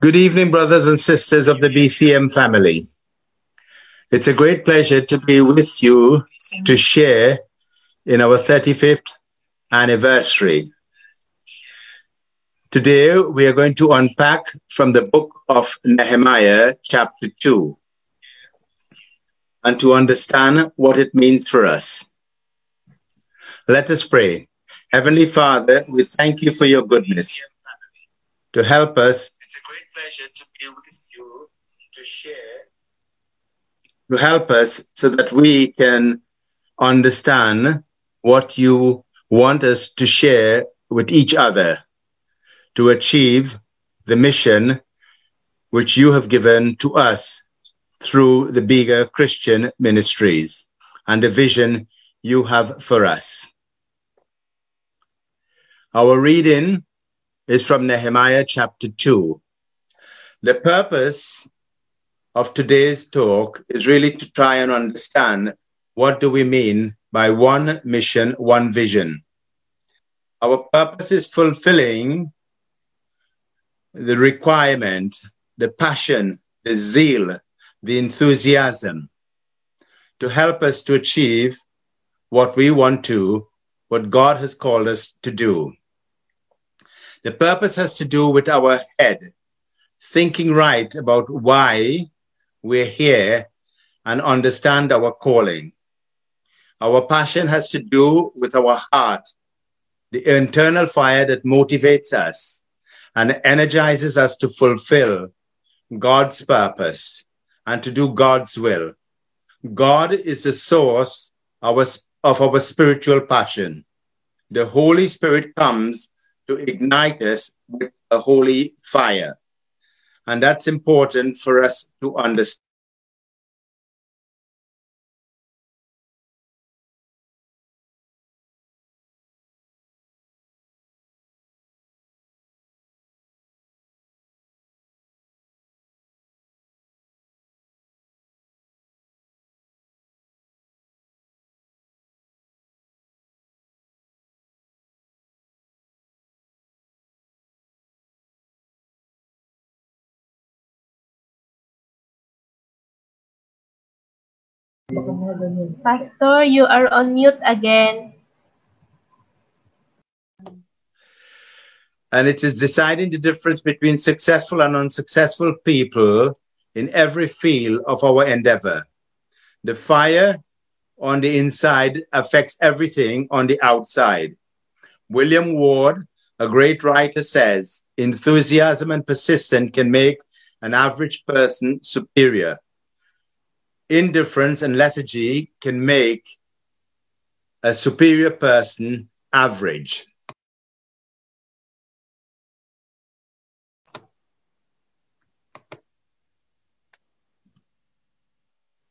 Good evening, brothers and sisters of the BCM family. It's a great pleasure to be with you to share in our 35th anniversary. Today, we are going to unpack from the book of Nehemiah, chapter 2, and to understand what it means for us. Let us pray. Heavenly Father, we thank you for your goodness to help us it's a great pleasure to be with you to share, to help us so that we can understand what you want us to share with each other to achieve the mission which you have given to us through the bigger Christian ministries and the vision you have for us. Our reading is from Nehemiah chapter 2. The purpose of today's talk is really to try and understand what do we mean by one mission, one vision. Our purpose is fulfilling the requirement, the passion, the zeal, the enthusiasm to help us to achieve what we want to, what God has called us to do. The purpose has to do with our head, thinking right about why we're here and understand our calling. Our passion has to do with our heart, the internal fire that motivates us and energizes us to fulfill God's purpose and to do God's will. God is the source of our spiritual passion. The Holy Spirit comes to ignite us with a holy fire. And that's important for us to understand. Pastor, you are on mute again. And it is deciding the difference between successful and unsuccessful people in every field of our endeavor. The fire on the inside affects everything on the outside. William Ward, a great writer, says enthusiasm and persistence can make an average person superior indifference and lethargy can make a superior person average.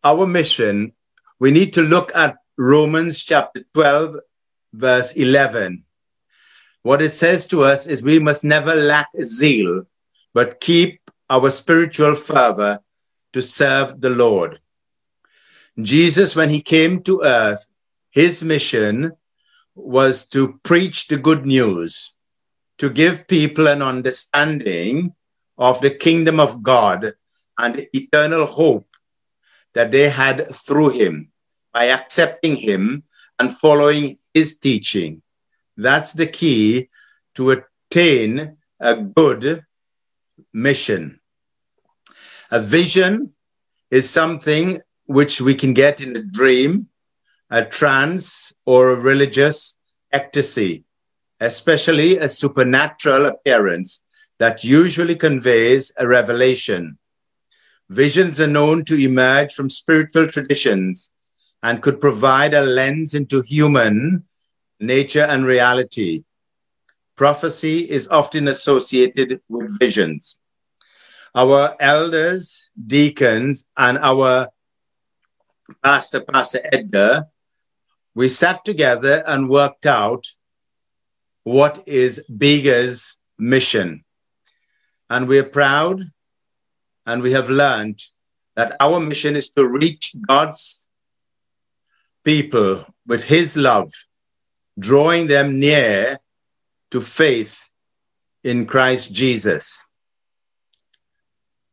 Our mission, we need to look at Romans chapter 12, verse 11. What it says to us is we must never lack zeal, but keep our spiritual fervor to serve the Lord. Jesus, when he came to earth, his mission was to preach the good news, to give people an understanding of the kingdom of God and the eternal hope that they had through him by accepting him and following his teaching. That's the key to attain a good mission. A vision is something which we can get in a dream, a trance, or a religious ecstasy, especially a supernatural appearance that usually conveys a revelation. Visions are known to emerge from spiritual traditions and could provide a lens into human nature and reality. Prophecy is often associated with visions. Our elders, deacons, and our Pastor, Pastor Edgar, we sat together and worked out what is Bega's mission. And we're proud and we have learned that our mission is to reach God's people with his love, drawing them near to faith in Christ Jesus.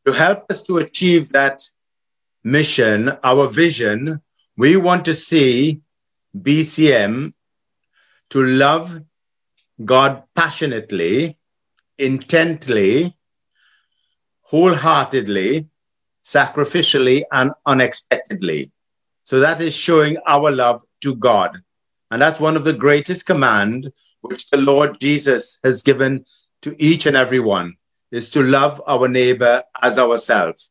To help us to achieve that mission, our vision, we want to see BCM to love God passionately, intently, wholeheartedly, sacrificially, and unexpectedly. So that is showing our love to God. And that's one of the greatest command which the Lord Jesus has given to each and every one is to love our neighbor as ourselves.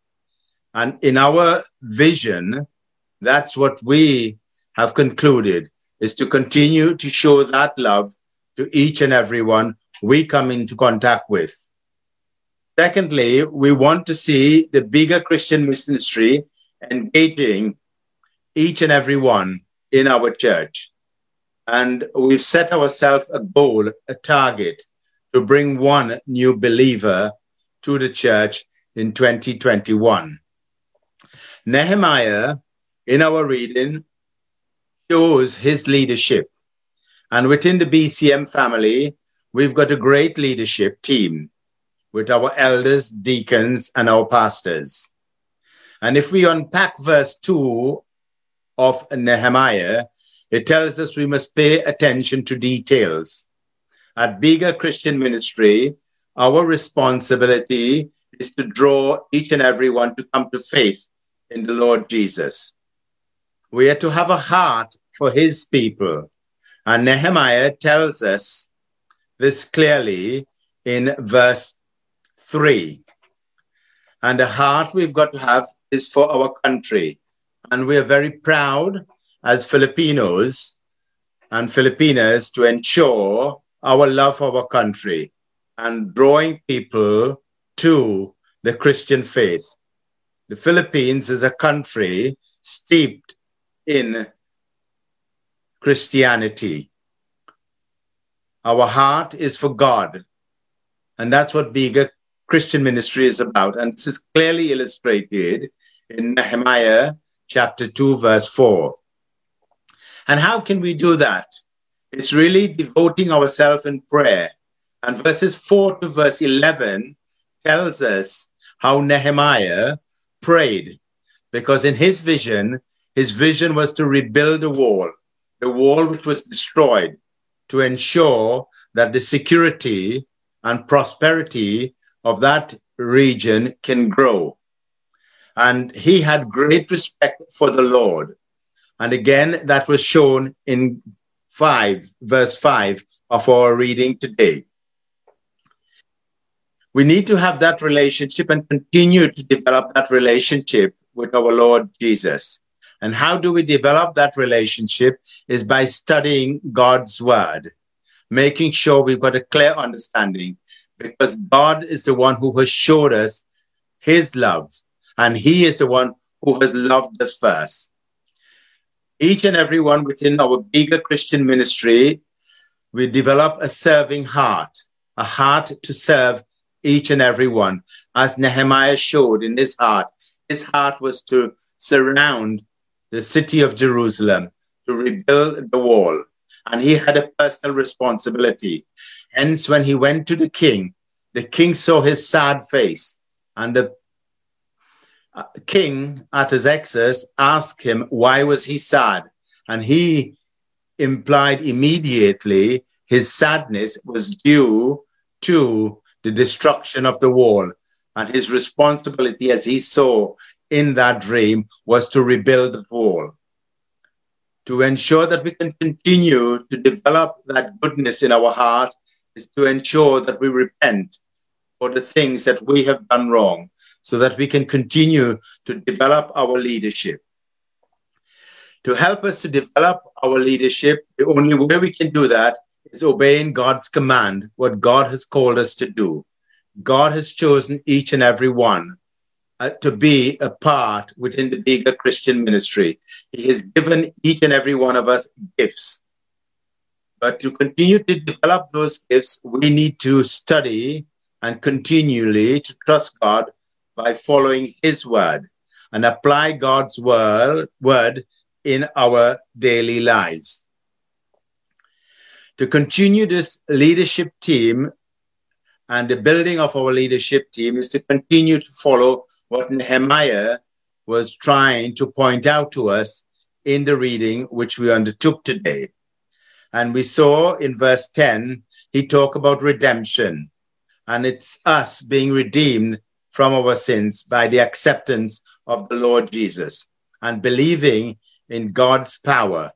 And in our vision, that's what we have concluded is to continue to show that love to each and every one we come into contact with. Secondly, we want to see the bigger Christian ministry engaging each and every one in our church. And we've set ourselves a goal, a target to bring one new believer to the church in 2021. Nehemiah, in our reading, shows his leadership. And within the BCM family, we've got a great leadership team with our elders, deacons, and our pastors. And if we unpack verse 2 of Nehemiah, it tells us we must pay attention to details. At Bigger Christian Ministry, our responsibility is to draw each and every one to come to faith in the Lord Jesus. We are to have a heart for his people. And Nehemiah tells us this clearly in verse 3. And the heart we've got to have is for our country. And we are very proud as Filipinos and Filipinas to ensure our love for our country and drawing people to the Christian faith. The Philippines is a country steeped in Christianity. Our heart is for God. And that's what bigger Christian ministry is about. And this is clearly illustrated in Nehemiah chapter 2, verse 4. And how can we do that? It's really devoting ourselves in prayer. And verses 4 to verse 11 tells us how Nehemiah prayed. Because in his vision, his vision was to rebuild a wall, the wall which was destroyed, to ensure that the security and prosperity of that region can grow. And he had great respect for the Lord. And again, that was shown in 5, verse 5 of our reading today. We need to have that relationship and continue to develop that relationship with our Lord Jesus. And how do we develop that relationship is by studying God's word, making sure we've got a clear understanding because God is the one who has showed us his love and he is the one who has loved us first. Each and every one within our bigger Christian ministry, we develop a serving heart, a heart to serve each and every one. As Nehemiah showed in his heart, his heart was to surround the city of Jerusalem to rebuild the wall. And he had a personal responsibility. Hence, when he went to the king, the king saw his sad face. And the uh, king Artaxerxes asked him, why was he sad? And he implied immediately his sadness was due to the destruction of the wall. And his responsibility, as he saw in that dream was to rebuild the wall, to ensure that we can continue to develop that goodness in our heart is to ensure that we repent for the things that we have done wrong so that we can continue to develop our leadership. To help us to develop our leadership, the only way we can do that is obeying God's command, what God has called us to do. God has chosen each and every one uh, to be a part within the bigger Christian ministry. He has given each and every one of us gifts. But to continue to develop those gifts, we need to study and continually to trust God by following His word and apply God's word, word in our daily lives. To continue this leadership team and the building of our leadership team is to continue to follow what Nehemiah was trying to point out to us in the reading which we undertook today. And we saw in verse 10, he talked about redemption. And it's us being redeemed from our sins by the acceptance of the Lord Jesus and believing in God's power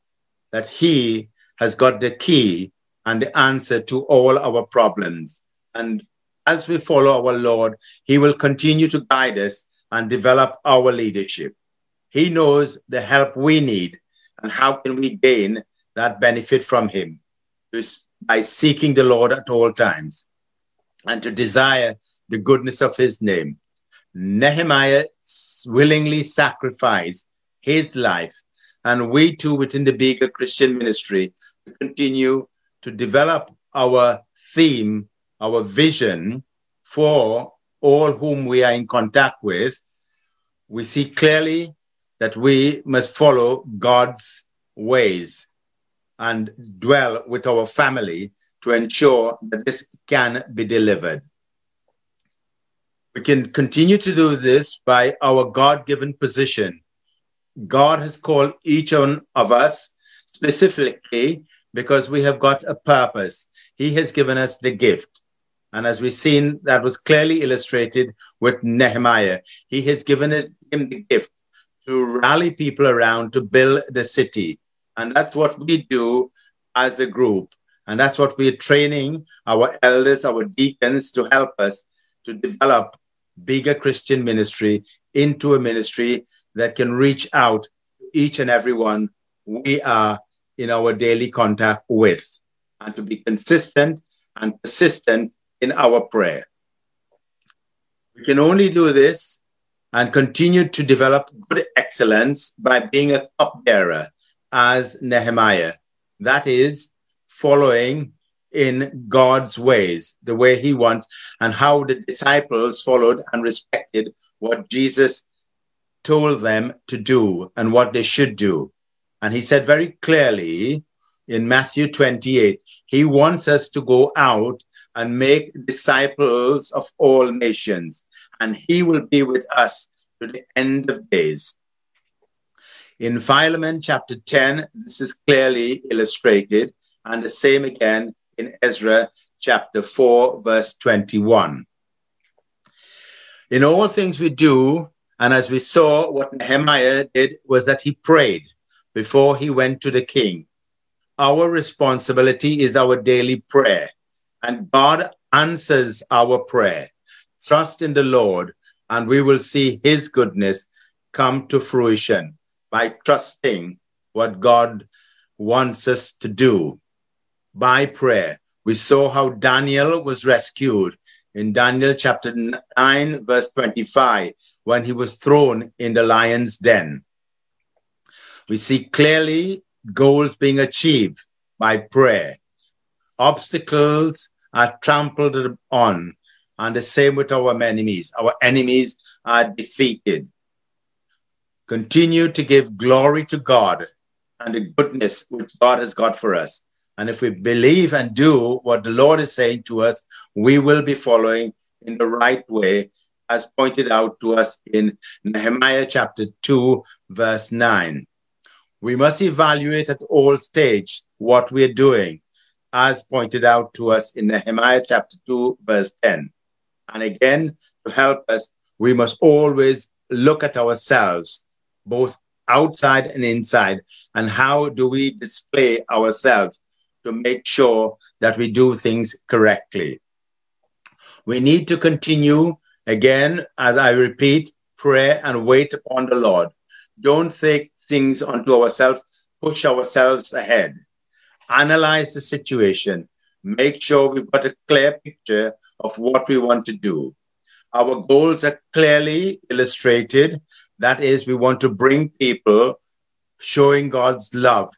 that he has got the key and the answer to all our problems. And as we follow our Lord, he will continue to guide us and develop our leadership. He knows the help we need and how can we gain that benefit from him by seeking the Lord at all times and to desire the goodness of his name. Nehemiah willingly sacrificed his life, and we too within the bigger Christian ministry continue to develop our theme, our vision for all whom we are in contact with, we see clearly that we must follow God's ways and dwell with our family to ensure that this can be delivered. We can continue to do this by our God given position. God has called each one of us specifically because we have got a purpose. He has given us the gift. And as we've seen, that was clearly illustrated with Nehemiah. He has given it, him the gift to rally people around to build the city. And that's what we do as a group. And that's what we're training our elders, our deacons to help us to develop bigger Christian ministry into a ministry that can reach out to each and every one we are in our daily contact with, and to be consistent and persistent in our prayer. We can only do this and continue to develop good excellence by being a cupbearer as Nehemiah. That is, following in God's ways, the way he wants, and how the disciples followed and respected what Jesus told them to do and what they should do. And he said very clearly in Matthew 28, he wants us to go out and make disciples of all nations, and he will be with us to the end of days. In Philemon chapter 10, this is clearly illustrated, and the same again in Ezra chapter 4, verse 21. In all things we do, and as we saw, what Nehemiah did was that he prayed before he went to the king. Our responsibility is our daily prayer, and God answers our prayer. Trust in the Lord, and we will see his goodness come to fruition by trusting what God wants us to do by prayer. We saw how Daniel was rescued in Daniel chapter 9, verse 25, when he was thrown in the lion's den. We see clearly goals being achieved by prayer. Obstacles are trampled on, and the same with our enemies. Our enemies are defeated. Continue to give glory to God and the goodness which God has got for us. And if we believe and do what the Lord is saying to us, we will be following in the right way, as pointed out to us in Nehemiah chapter 2, verse 9. We must evaluate at all stage what we're doing, as pointed out to us in Nehemiah chapter 2, verse 10. And again, to help us, we must always look at ourselves, both outside and inside, and how do we display ourselves to make sure that we do things correctly. We need to continue, again, as I repeat, pray and wait upon the Lord. Don't take things onto ourselves, push ourselves ahead. Analyze the situation. Make sure we've got a clear picture of what we want to do. Our goals are clearly illustrated. That is, we want to bring people showing God's love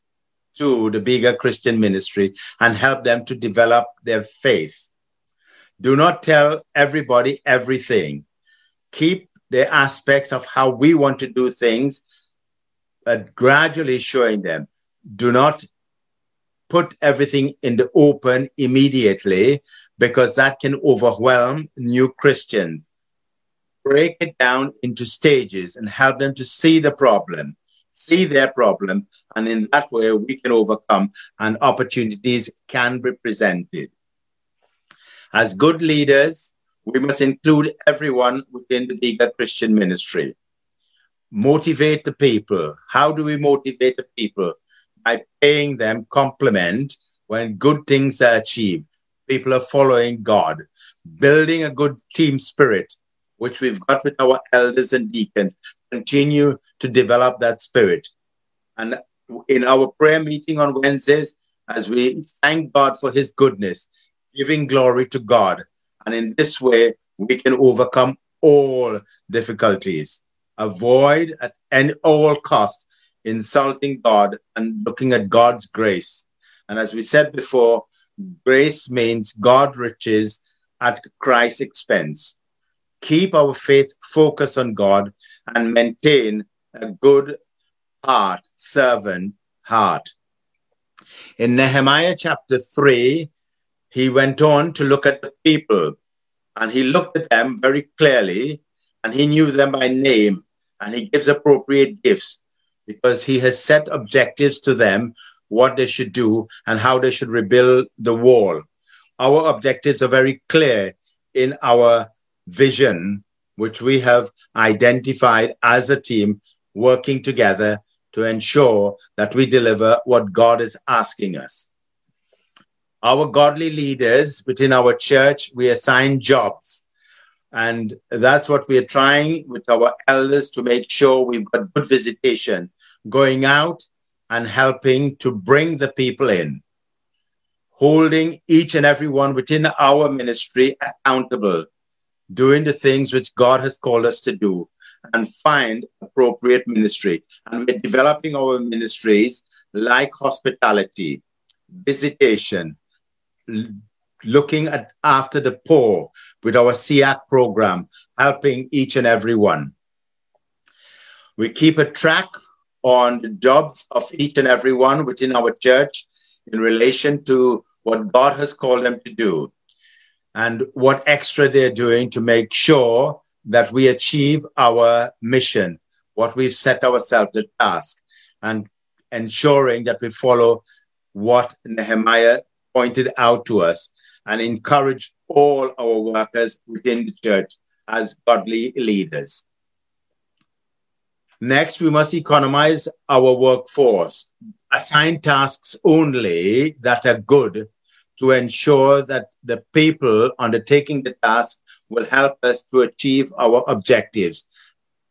to the bigger Christian ministry and help them to develop their faith. Do not tell everybody everything. Keep the aspects of how we want to do things, but gradually showing them. Do not put everything in the open immediately because that can overwhelm new Christians. break it down into stages and help them to see the problem, see their problem, and in that way we can overcome and opportunities can be presented. As good leaders, we must include everyone within the bigger Christian ministry. Motivate the people. How do we motivate the people? By paying them compliment when good things are achieved. People are following God, building a good team spirit, which we've got with our elders and deacons. Continue to develop that spirit. And in our prayer meeting on Wednesdays, as we thank God for his goodness, giving glory to God. And in this way, we can overcome all difficulties. Avoid at any all cost insulting God and looking at God's grace. And as we said before, grace means God riches at Christ's expense. Keep our faith focused on God and maintain a good heart, servant heart. In Nehemiah chapter 3, he went on to look at the people and he looked at them very clearly and he knew them by name and he gives appropriate gifts because he has set objectives to them what they should do and how they should rebuild the wall our objectives are very clear in our vision which we have identified as a team working together to ensure that we deliver what god is asking us our godly leaders within our church, we assign jobs. And that's what we are trying with our elders to make sure we've got good visitation, going out and helping to bring the people in, holding each and every one within our ministry accountable, doing the things which God has called us to do, and find appropriate ministry. And we're developing our ministries like hospitality, visitation, looking at after the poor with our SEAC program, helping each and every one. We keep a track on the jobs of each and every one within our church in relation to what God has called them to do and what extra they're doing to make sure that we achieve our mission, what we've set ourselves the task, and ensuring that we follow what Nehemiah pointed out to us and encourage all our workers within the church as godly leaders. Next, we must economize our workforce, assign tasks only that are good to ensure that the people undertaking the task will help us to achieve our objectives,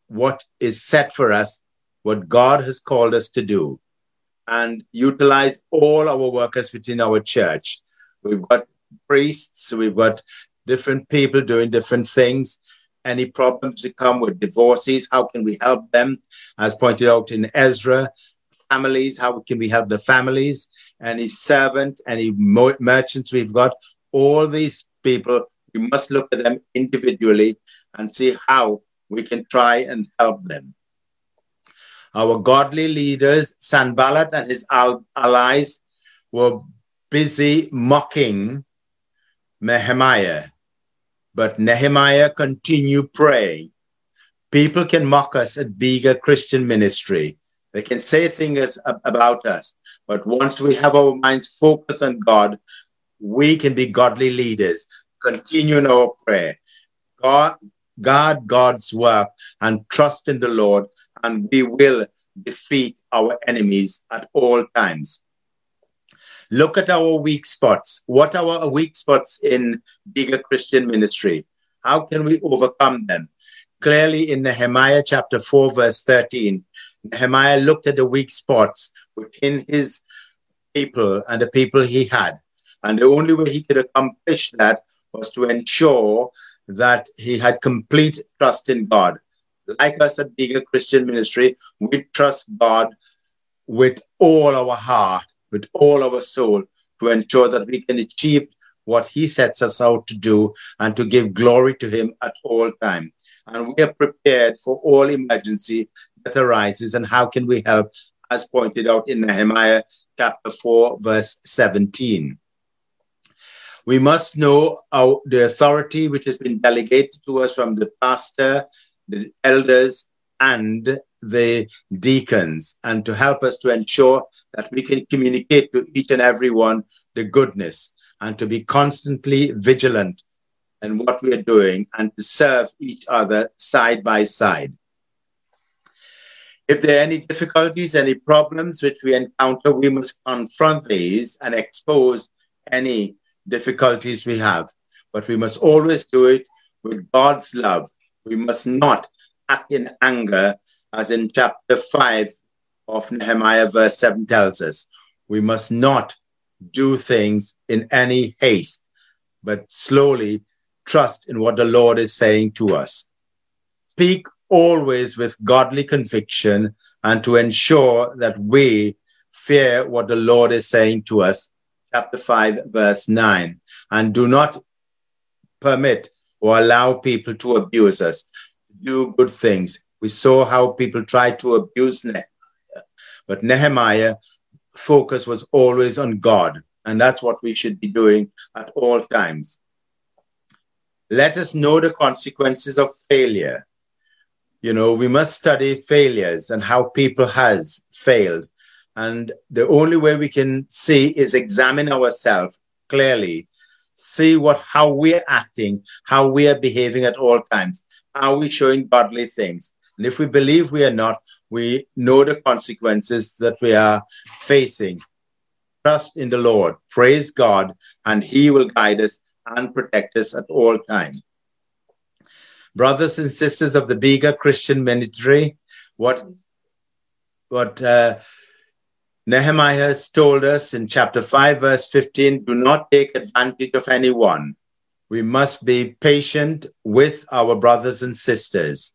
what is set for us, what God has called us to do and utilize all our workers within our church. We've got priests, we've got different people doing different things. Any problems that come with divorces, how can we help them? As pointed out in Ezra, families, how can we help the families? Any servant, any merchants we've got, all these people, we must look at them individually and see how we can try and help them. Our godly leaders, Sanballat and his allies, were busy mocking Nehemiah. But Nehemiah continued praying. People can mock us at bigger Christian ministry. They can say things about us. But once we have our minds focused on God, we can be godly leaders. Continue in our prayer. God, guard God's work and trust in the Lord and we will defeat our enemies at all times. Look at our weak spots. What are our weak spots in bigger Christian ministry? How can we overcome them? Clearly, in Nehemiah chapter 4, verse 13, Nehemiah looked at the weak spots within his people and the people he had. And the only way he could accomplish that was to ensure that he had complete trust in God like us at Bigger Christian Ministry, we trust God with all our heart, with all our soul, to ensure that we can achieve what He sets us out to do and to give glory to Him at all time. And we are prepared for all emergency arises. And how can we help, as pointed out in Nehemiah chapter 4, verse 17? We must know our, the authority which has been delegated to us from the pastor, the elders, and the deacons, and to help us to ensure that we can communicate to each and every one the goodness and to be constantly vigilant in what we are doing and to serve each other side by side. If there are any difficulties, any problems which we encounter, we must confront these and expose any difficulties we have. But we must always do it with God's love. We must not act in anger, as in chapter 5 of Nehemiah, verse 7 tells us. We must not do things in any haste, but slowly trust in what the Lord is saying to us. Speak always with godly conviction and to ensure that we fear what the Lord is saying to us. Chapter 5, verse 9. And do not permit or allow people to abuse us. Do good things. We saw how people tried to abuse Nehemiah, but Nehemiah focus was always on God. And that's what we should be doing at all times. Let us know the consequences of failure you know we must study failures and how people has failed. And the only way we can see is examine ourselves clearly. See what how we're acting how we are behaving at all times. Are we showing godly things? And if we believe we are not we know the consequences that we are facing. Trust in the lord. Praise god and he will guide us and protect us at all times brothers and sisters of the Bega Christian Ministry, what what uh, Nehemiah has told us in chapter 5, verse 15 do not take advantage of anyone. We must be patient with our brothers and sisters.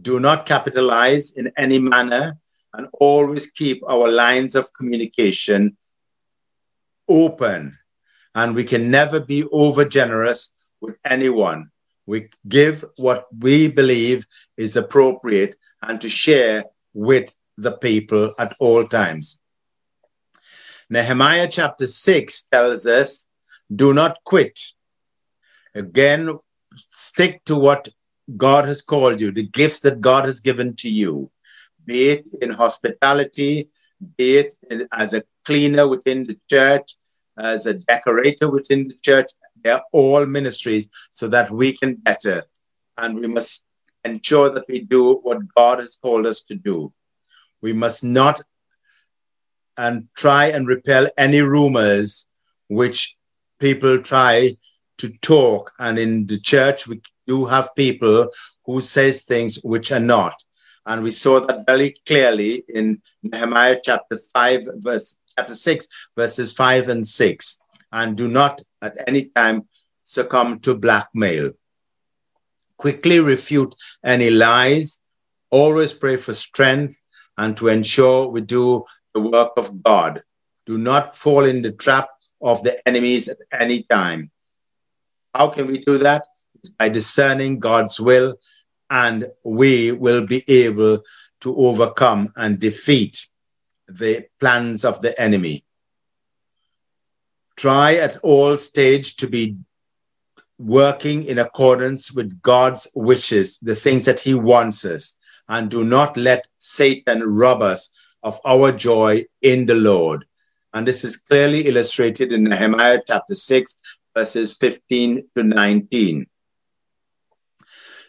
Do not capitalize in any manner and always keep our lines of communication open. And we can never be over generous with anyone. We give what we believe is appropriate and to share with the people at all times. Nehemiah chapter 6 tells us do not quit. Again, stick to what God has called you, the gifts that God has given to you, be it in hospitality, be it in, as a cleaner within the church, as a decorator within the church, they're all ministries so that we can better. And we must ensure that we do what God has called us to do. We must not and try and repel any rumors which people try to talk. And in the church, we do have people who says things which are not. And we saw that very clearly in Nehemiah chapter 5, verse chapter 6, verses 5 and 6 and do not at any time succumb to blackmail. Quickly refute any lies, always pray for strength, and to ensure we do the work of God. Do not fall in the trap of the enemies at any time. How can we do that? It's by discerning God's will, and we will be able to overcome and defeat the plans of the enemy try at all stage to be working in accordance with God's wishes, the things that he wants us, and do not let Satan rob us of our joy in the Lord. And this is clearly illustrated in Nehemiah chapter 6, verses 15 to 19.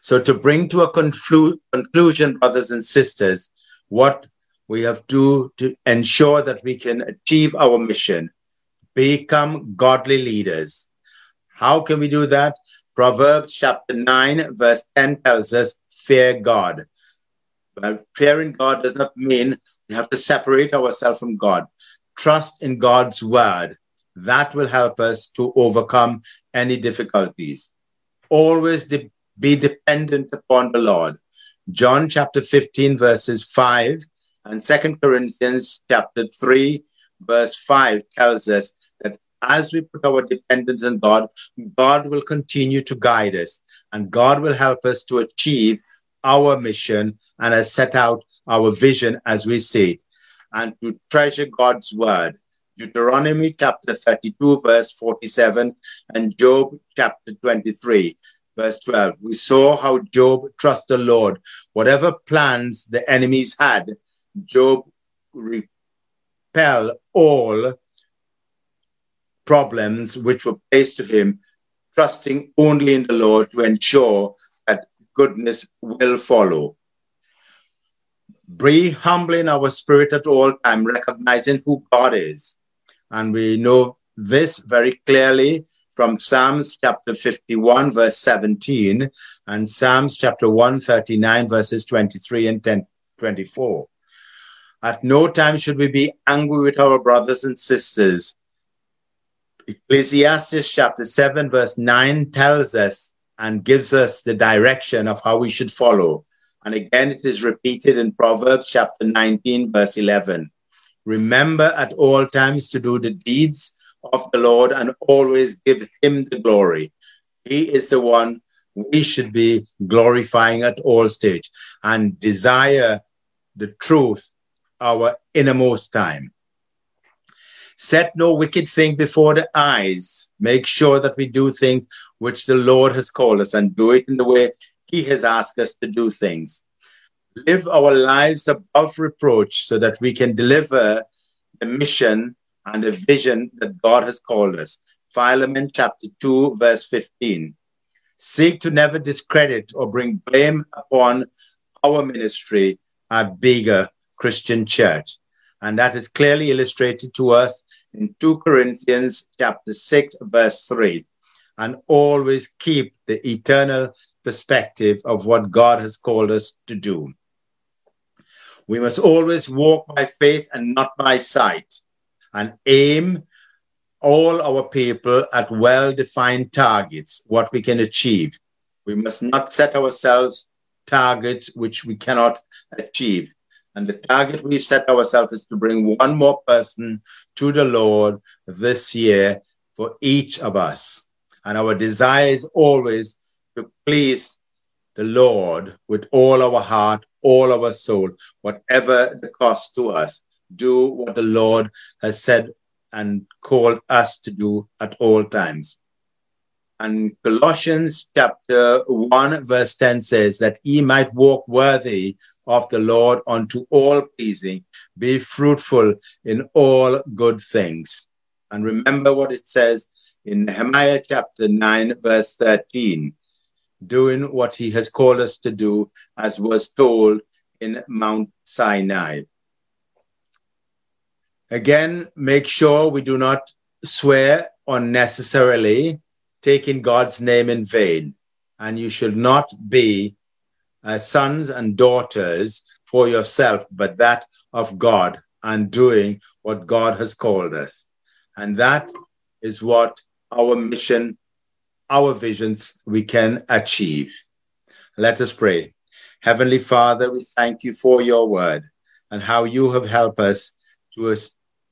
So, to bring to a conclu- conclusion, brothers and sisters, what we have to do to ensure that we can achieve our mission become godly leaders. How can we do that? Proverbs chapter 9, verse 10 tells us, fear God. But fearing God does not mean we have to separate ourselves from God. Trust in God's word. That will help us to overcome any difficulties. Always de- be dependent upon the Lord. John chapter 15, verses 5, and Second Corinthians chapter 3, verse 5 tells us as we put our dependence on God, God will continue to guide us and God will help us to achieve our mission and has set out our vision as we see it and to treasure God's word. Deuteronomy chapter 32, verse 47, and Job chapter 23, verse 12. We saw how Job trusted the Lord. Whatever plans the enemies had, Job repelled all problems which were placed to him, trusting only in the Lord to ensure that goodness will follow. Be humble in our spirit at all time, recognizing who God is. And we know this very clearly from Psalms chapter 51, verse 17, and Psalms chapter 139, verses 23 and 10, 24. At no time should we be angry with our brothers and sisters. Ecclesiastes chapter 7, verse 9 tells us and gives us the direction of how we should follow. And again, it is repeated in Proverbs chapter 19, verse 11. Remember at all times to do the deeds of the Lord and always give him the glory. He is the one we should be glorifying at all stage and desire the truth our innermost time. Set no wicked thing before the eyes. Make sure that we do things which the Lord has called us and do it in the way he has asked us to do things. Live our lives above reproach so that we can deliver the mission and the vision that God has called us. Philemon chapter 2, verse 15. Seek to never discredit or bring blame upon our ministry at bigger Christian church. And that is clearly illustrated to us in 2 Corinthians chapter 6, verse 3. And always keep the eternal perspective of what God has called us to do. We must always walk by faith and not by sight, and aim all our people at well defined targets, what we can achieve. We must not set ourselves targets which we cannot achieve. And the target we set ourselves is to bring one more person to the Lord this year for each of us. And our desire is always to please the Lord with all our heart, all our soul, whatever the cost to us. Do what the Lord has said and called us to do at all times. And Colossians chapter 1, verse 10 says that he might walk worthy of the Lord unto all pleasing, be fruitful in all good things. And remember what it says in Nehemiah chapter 9, verse 13 doing what he has called us to do, as was told in Mount Sinai. Again, make sure we do not swear unnecessarily, taking God's name in vain. And you should not be uh, sons and daughters for yourself, but that of God and doing what God has called us. And that is what our mission our visions we can achieve. Let us pray. Heavenly Father, we thank you for your word and how you have helped us to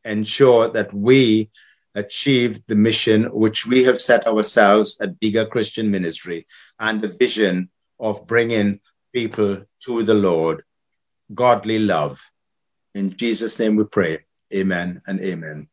ensure that we achieve the mission which we have set ourselves at Bigger Christian Ministry and the vision of bringing people to the Lord. Godly love. In Jesus' name we pray. Amen and amen.